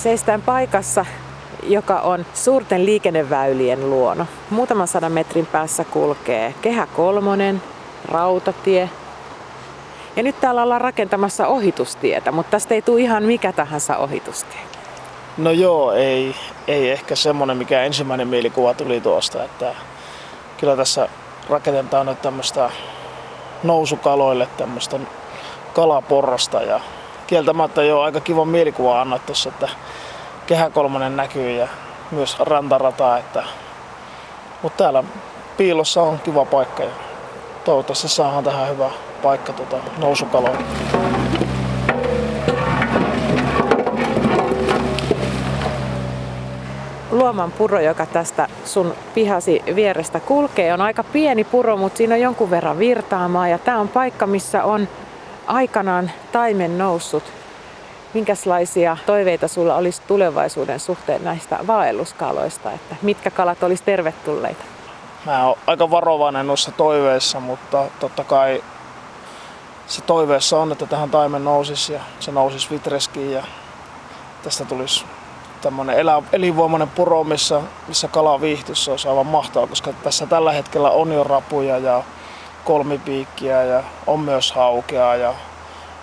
Seistään paikassa, joka on suurten liikenneväylien luono. Muutaman sadan metrin päässä kulkee Kehä Kolmonen, rautatie. Ja nyt täällä ollaan rakentamassa ohitustietä, mutta tästä ei tule ihan mikä tahansa ohitustie. No joo, ei, ei ehkä semmonen, mikä ensimmäinen mielikuva tuli tuosta, että kyllä tässä rakennetaan nyt tämmöistä nousukaloille tämmöistä kalaporrasta ja kieltämättä jo aika kiva mielikuva annat tuossa, että kehä kolmonen näkyy ja myös rantarata, että mutta täällä piilossa on kiva paikka ja toivottavasti saadaan tähän hyvä paikka tuota nousukaloon. Luoman puro, joka tästä sun pihasi vierestä kulkee, on aika pieni puro, mutta siinä on jonkun verran virtaamaa. Ja tämä on paikka, missä on aikanaan taimen noussut. Minkälaisia toiveita sulla olisi tulevaisuuden suhteen näistä vaelluskaloista, että mitkä kalat olisi tervetulleita? Mä oon aika varovainen noissa toiveissa, mutta totta kai se toiveessa on, että tähän taimen nousisi ja se nousisi vitreskiin ja tästä tulisi tämmöinen elä, elinvoimainen puro, missä, missä kala viihtyisi, se olisi aivan mahtavaa, koska tässä tällä hetkellä on jo rapuja ja kolmipiikkiä ja on myös haukea ja,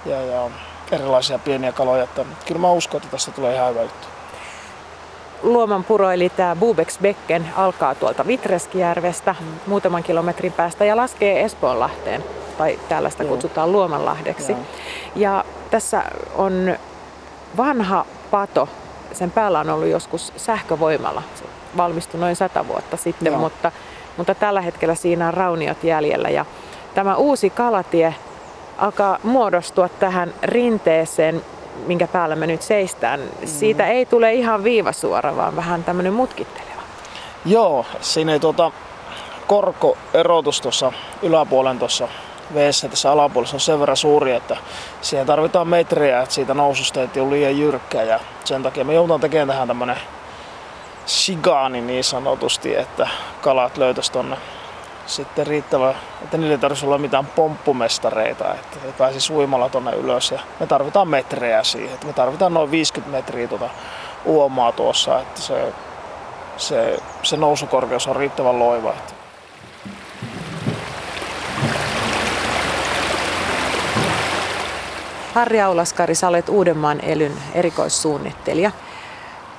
ja, ja erilaisia pieniä kaloja. Että kyllä mä uskon, että tästä tulee ihan hyvä juttu. Luoman puro, eli tämä Bubex Becken, alkaa tuolta Vitreskijärvestä muutaman kilometrin päästä ja laskee Espoonlahteen, tai täällä sitä kutsutaan Luomanlahdeksi. Joo. Ja tässä on vanha pato, sen päällä on ollut joskus sähkövoimalla. Se valmistui noin sata vuotta sitten, mutta, mutta tällä hetkellä siinä on rauniot jäljellä. Ja tämä uusi kalatie alkaa muodostua tähän rinteeseen, minkä päällä me nyt seistään. Mm-hmm. Siitä ei tule ihan viivasuora, vaan vähän tämmöinen mutkitteleva. Joo, siinä ei tuota korkoerotus tuossa yläpuolen tuossa veessä tässä alapuolessa on sen verran suuri, että siihen tarvitaan metriä, että siitä noususta ei ole liian jyrkkä ja sen takia me joudutaan tekemään tähän tämmönen sigaani niin sanotusti, että kalat löytäisi tonne sitten riittävä, että niille ei tarvitsisi olla mitään pomppumestareita, että he pääsisi uimalla tonne ylös ja me tarvitaan metrejä siihen, että me tarvitaan noin 50 metriä tuota uomaa tuossa, että se, se, se nousukorkeus on riittävän loiva. Että Harri Aulaskari, sä olet Uudenmaan elyn erikoissuunnittelija.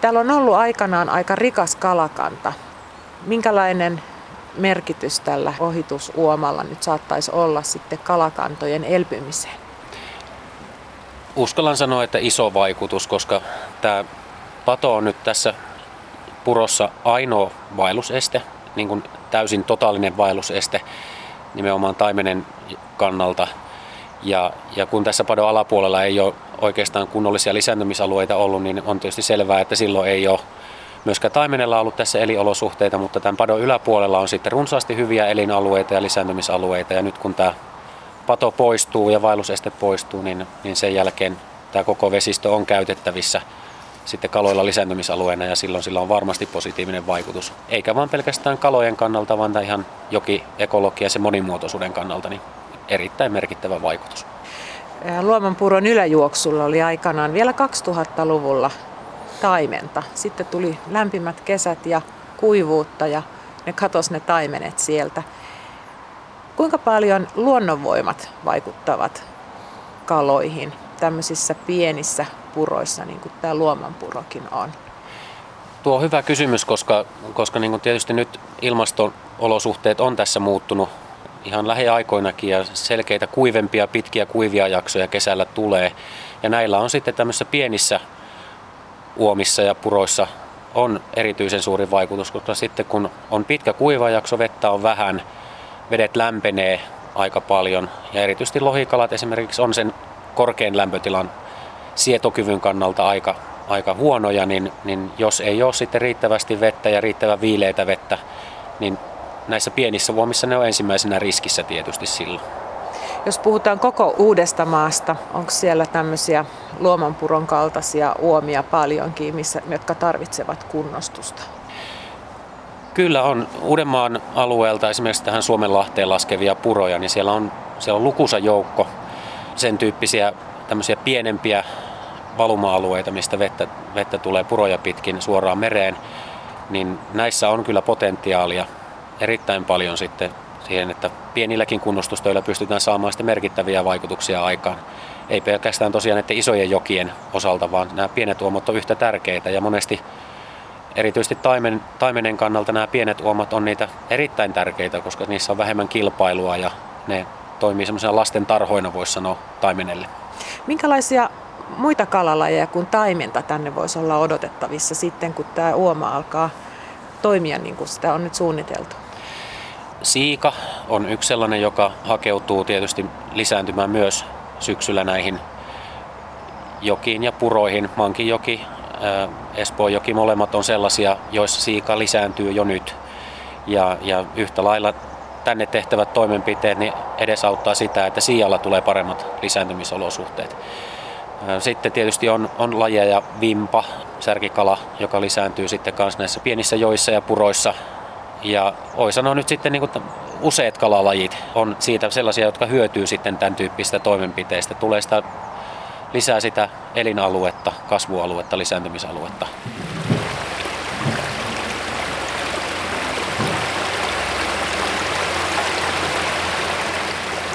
Täällä on ollut aikanaan aika rikas kalakanta. Minkälainen merkitys tällä ohitusuomalla nyt saattaisi olla sitten kalakantojen elpymiseen? Uskallan sanoa, että iso vaikutus, koska tämä pato on nyt tässä purossa ainoa vaelluseste, niin kuin täysin totaalinen vaelluseste nimenomaan taimenen kannalta – ja, ja kun tässä padon alapuolella ei ole oikeastaan kunnollisia lisääntymisalueita ollut, niin on tietysti selvää, että silloin ei ole myöskään taimenella ollut tässä eliolosuhteita, mutta tämän padon yläpuolella on sitten runsaasti hyviä elinalueita ja lisääntymisalueita. Ja nyt kun tämä pato poistuu ja vaelluseste poistuu, niin, niin sen jälkeen tämä koko vesistö on käytettävissä sitten kaloilla lisääntymisalueena ja silloin sillä on varmasti positiivinen vaikutus. Eikä vain pelkästään kalojen kannalta, vaan ihan joki ekologia ja sen monimuotoisuuden kannalta, niin erittäin merkittävä vaikutus. Luomanpuron yläjuoksulla oli aikanaan vielä 2000-luvulla taimenta. Sitten tuli lämpimät kesät ja kuivuutta ja ne katos ne taimenet sieltä. Kuinka paljon luonnonvoimat vaikuttavat kaloihin tämmöisissä pienissä puroissa, niin kuin tämä luomanpurokin on? Tuo on hyvä kysymys, koska, koska niin kuin tietysti nyt ilmasto-olosuhteet on tässä muuttunut ihan lähiaikoinakin ja selkeitä kuivempia, pitkiä kuivia jaksoja kesällä tulee. Ja näillä on sitten tämmöisissä pienissä uomissa ja puroissa on erityisen suuri vaikutus, koska sitten kun on pitkä kuiva jakso, vettä on vähän, vedet lämpenee aika paljon ja erityisesti lohikalat esimerkiksi on sen korkean lämpötilan sietokyvyn kannalta aika, aika huonoja, niin, niin jos ei ole sitten riittävästi vettä ja riittävän viileitä vettä, niin näissä pienissä vuomissa ne on ensimmäisenä riskissä tietysti silloin. Jos puhutaan koko uudesta maasta, onko siellä tämmöisiä luomanpuron kaltaisia uomia paljonkin, missä, jotka tarvitsevat kunnostusta? Kyllä on. Uudenmaan alueelta esimerkiksi tähän Suomenlahteen laskevia puroja, niin siellä on, siellä on lukuisa joukko sen tyyppisiä tämmöisiä pienempiä valuma-alueita, mistä vettä, vettä tulee puroja pitkin suoraan mereen, niin näissä on kyllä potentiaalia erittäin paljon sitten siihen, että pienilläkin kunnostustöillä pystytään saamaan sitten merkittäviä vaikutuksia aikaan. Ei pelkästään tosiaan näiden isojen jokien osalta, vaan nämä pienet uomot on yhtä tärkeitä ja monesti erityisesti taimen, taimenen kannalta nämä pienet uomat on niitä erittäin tärkeitä, koska niissä on vähemmän kilpailua ja ne toimii semmoisena lasten tarhoina, voisi sanoa taimenelle. Minkälaisia muita kalalajeja kuin taimenta tänne voisi olla odotettavissa sitten, kun tämä uoma alkaa toimia niin kuin sitä on nyt suunniteltu? Siika on yksi sellainen, joka hakeutuu tietysti lisääntymään myös syksyllä näihin jokiin ja puroihin. Mankinjoki, Espoonjoki, molemmat on sellaisia, joissa siika lisääntyy jo nyt. Ja, ja yhtä lailla tänne tehtävät toimenpiteet niin edesauttaa sitä, että siijalla tulee paremmat lisääntymisolosuhteet. Sitten tietysti on, on lajeja, vimpa, särkikala, joka lisääntyy sitten myös näissä pienissä joissa ja puroissa. Ja voi sanoa nyt sitten niin kuin useat kalalajit on siitä sellaisia, jotka hyötyy sitten tämän tyyppistä toimenpiteistä. Tulee sitä lisää sitä elinaluetta, kasvualuetta, lisääntymisaluetta.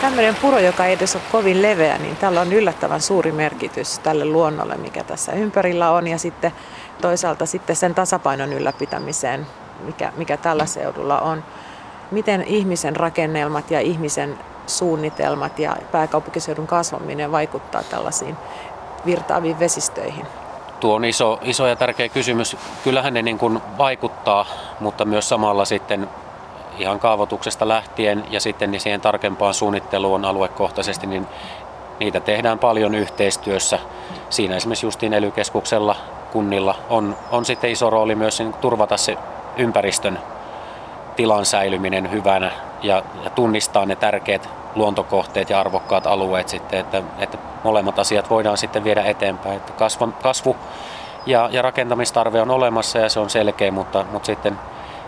Tämmöinen puro, joka ei edes ole kovin leveä, niin tällä on yllättävän suuri merkitys tälle luonnolle, mikä tässä ympärillä on, ja sitten toisaalta sitten sen tasapainon ylläpitämiseen, mikä, mikä tällä seudulla on. Miten ihmisen rakennelmat ja ihmisen suunnitelmat ja pääkaupunkiseudun kasvaminen vaikuttaa tällaisiin virtaaviin vesistöihin? Tuo on iso, iso ja tärkeä kysymys. Kyllähän ne niin kuin vaikuttaa, mutta myös samalla sitten ihan kaavoituksesta lähtien ja sitten niin siihen tarkempaan suunnitteluun aluekohtaisesti, niin niitä tehdään paljon yhteistyössä. Siinä esimerkiksi justiin ely kunnilla on, on sitten iso rooli myös niin turvata se ympäristön tilan säilyminen hyvänä ja, ja tunnistaa ne tärkeät luontokohteet ja arvokkaat alueet sitten, että, että molemmat asiat voidaan sitten viedä eteenpäin. Että kasvu, kasvu ja, ja rakentamistarve on olemassa ja se on selkeä, mutta, mutta sitten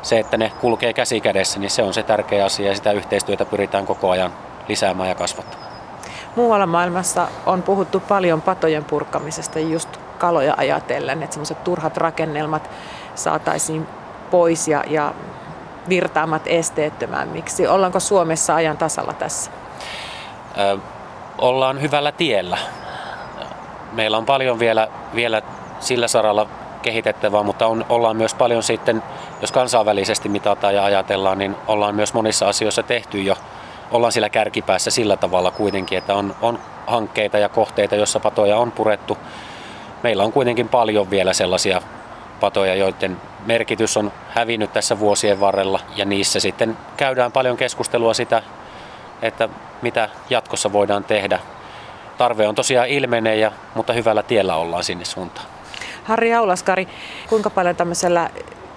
se, että ne kulkee käsi kädessä, niin se on se tärkeä asia ja sitä yhteistyötä pyritään koko ajan lisäämään ja kasvattamaan. Muualla maailmassa on puhuttu paljon patojen purkamisesta just kaloja ajatellen, että semmoiset turhat rakennelmat saataisiin pois ja, ja virtaamat esteettömämmiksi. Ollaanko Suomessa ajan tasalla tässä? Ö, ollaan hyvällä tiellä. Meillä on paljon vielä, vielä sillä saralla kehitettävää, mutta on, ollaan myös paljon sitten, jos kansainvälisesti mitataan ja ajatellaan, niin ollaan myös monissa asioissa tehty jo. Ollaan sillä kärkipäässä sillä tavalla kuitenkin, että on, on hankkeita ja kohteita, joissa patoja on purettu. Meillä on kuitenkin paljon vielä sellaisia patoja, joiden merkitys on hävinnyt tässä vuosien varrella ja niissä sitten käydään paljon keskustelua sitä, että mitä jatkossa voidaan tehdä. Tarve on tosiaan ilmenee, mutta hyvällä tiellä ollaan sinne suuntaan. Harri Aulaskari, kuinka paljon tämmöisellä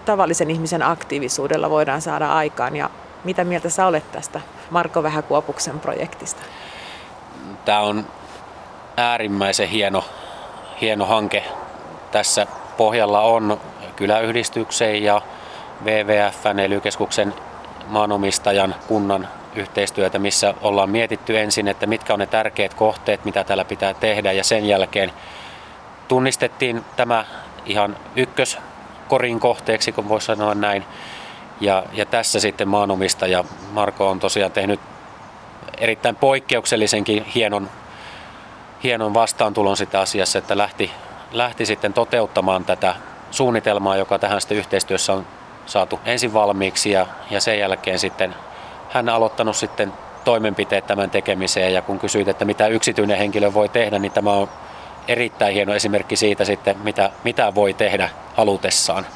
tavallisen ihmisen aktiivisuudella voidaan saada aikaan ja mitä mieltä sä olet tästä Marko Vähäkuopuksen projektista? Tämä on äärimmäisen hieno, hieno hanke. Tässä pohjalla on kyläyhdistyksen ja WWFn ely maanomistajan kunnan yhteistyötä, missä ollaan mietitty ensin, että mitkä on ne tärkeät kohteet, mitä täällä pitää tehdä ja sen jälkeen tunnistettiin tämä ihan ykköskorin kohteeksi, kun voisi sanoa näin. Ja, ja tässä sitten maanomistaja Marko on tosiaan tehnyt erittäin poikkeuksellisenkin hienon, hienon vastaantulon sitä asiassa, että lähti, lähti sitten toteuttamaan tätä suunnitelmaa, joka tähän sitten yhteistyössä on saatu ensin valmiiksi ja, ja sen jälkeen sitten hän aloittanut sitten toimenpiteet tämän tekemiseen ja kun kysyit, että mitä yksityinen henkilö voi tehdä, niin tämä on erittäin hieno esimerkki siitä sitten, mitä, mitä voi tehdä halutessaan.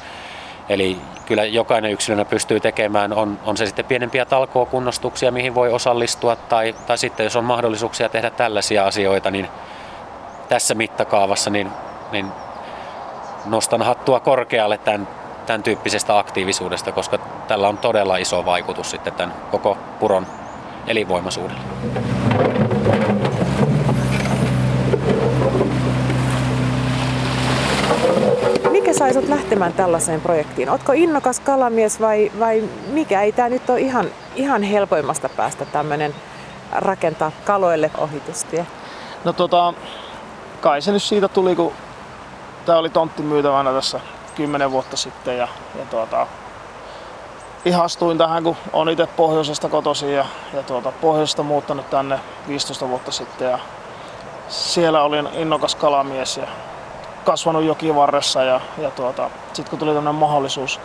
Eli kyllä jokainen yksilönä pystyy tekemään, on, on se sitten pienempiä talkookunnostuksia, mihin voi osallistua, tai, tai sitten jos on mahdollisuuksia tehdä tällaisia asioita, niin tässä mittakaavassa, niin, niin nostan hattua korkealle tämän, tämän tyyppisestä aktiivisuudesta, koska tällä on todella iso vaikutus sitten tämän koko puron elinvoimaisuudelle. Mikä sai lähtemään tällaiseen projektiin? Otko innokas kalamies vai, vai mikä? Ei tämä nyt ole ihan, ihan helpoimmasta päästä tämmöinen rakentaa kaloille ohitustie. No tota, kai se nyt siitä tuli, kun tämä oli tontti myytävänä tässä 10 vuotta sitten ja, ja tuota, ihastuin tähän, kun on itse pohjoisesta kotoisin ja, ja tuota, pohjoisesta muuttanut tänne 15 vuotta sitten ja siellä olin innokas kalamies ja kasvanut jokivarressa ja, ja tuota, sitten kun tuli tämmöinen mahdollisuus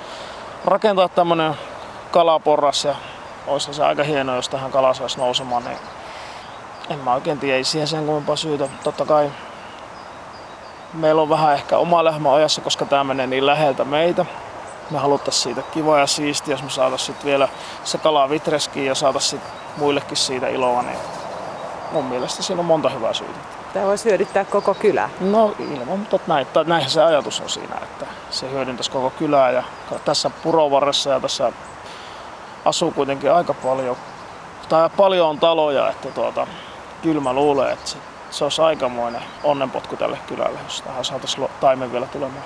rakentaa tämmöinen kalaporras ja olisi se aika hienoa, jos tähän kala saisi nousemaan, niin en mä oikein tiedä, ei siihen sen kummempaa syytä. Totta kai meillä on vähän ehkä oma lehmä ajassa, koska tämä menee niin läheltä meitä. Me haluttaisiin siitä kiva ja siistiä, jos me saataisiin vielä se kala vitreskiin ja saataisiin muillekin siitä iloa, niin mun mielestä siinä on monta hyvää syytä. Tämä voisi hyödyttää koko kylää. No ilman, mutta näin, näinhän se ajatus on siinä, että se hyödyntäisi koko kylää ja tässä purovarressa ja tässä asuu kuitenkin aika paljon, tai paljon on taloja, että tuota, kyllä mä luulen, että se, se olisi aikamoinen onnenpotku tälle kylälle, jos tähän saataisiin taimen vielä tulemaan.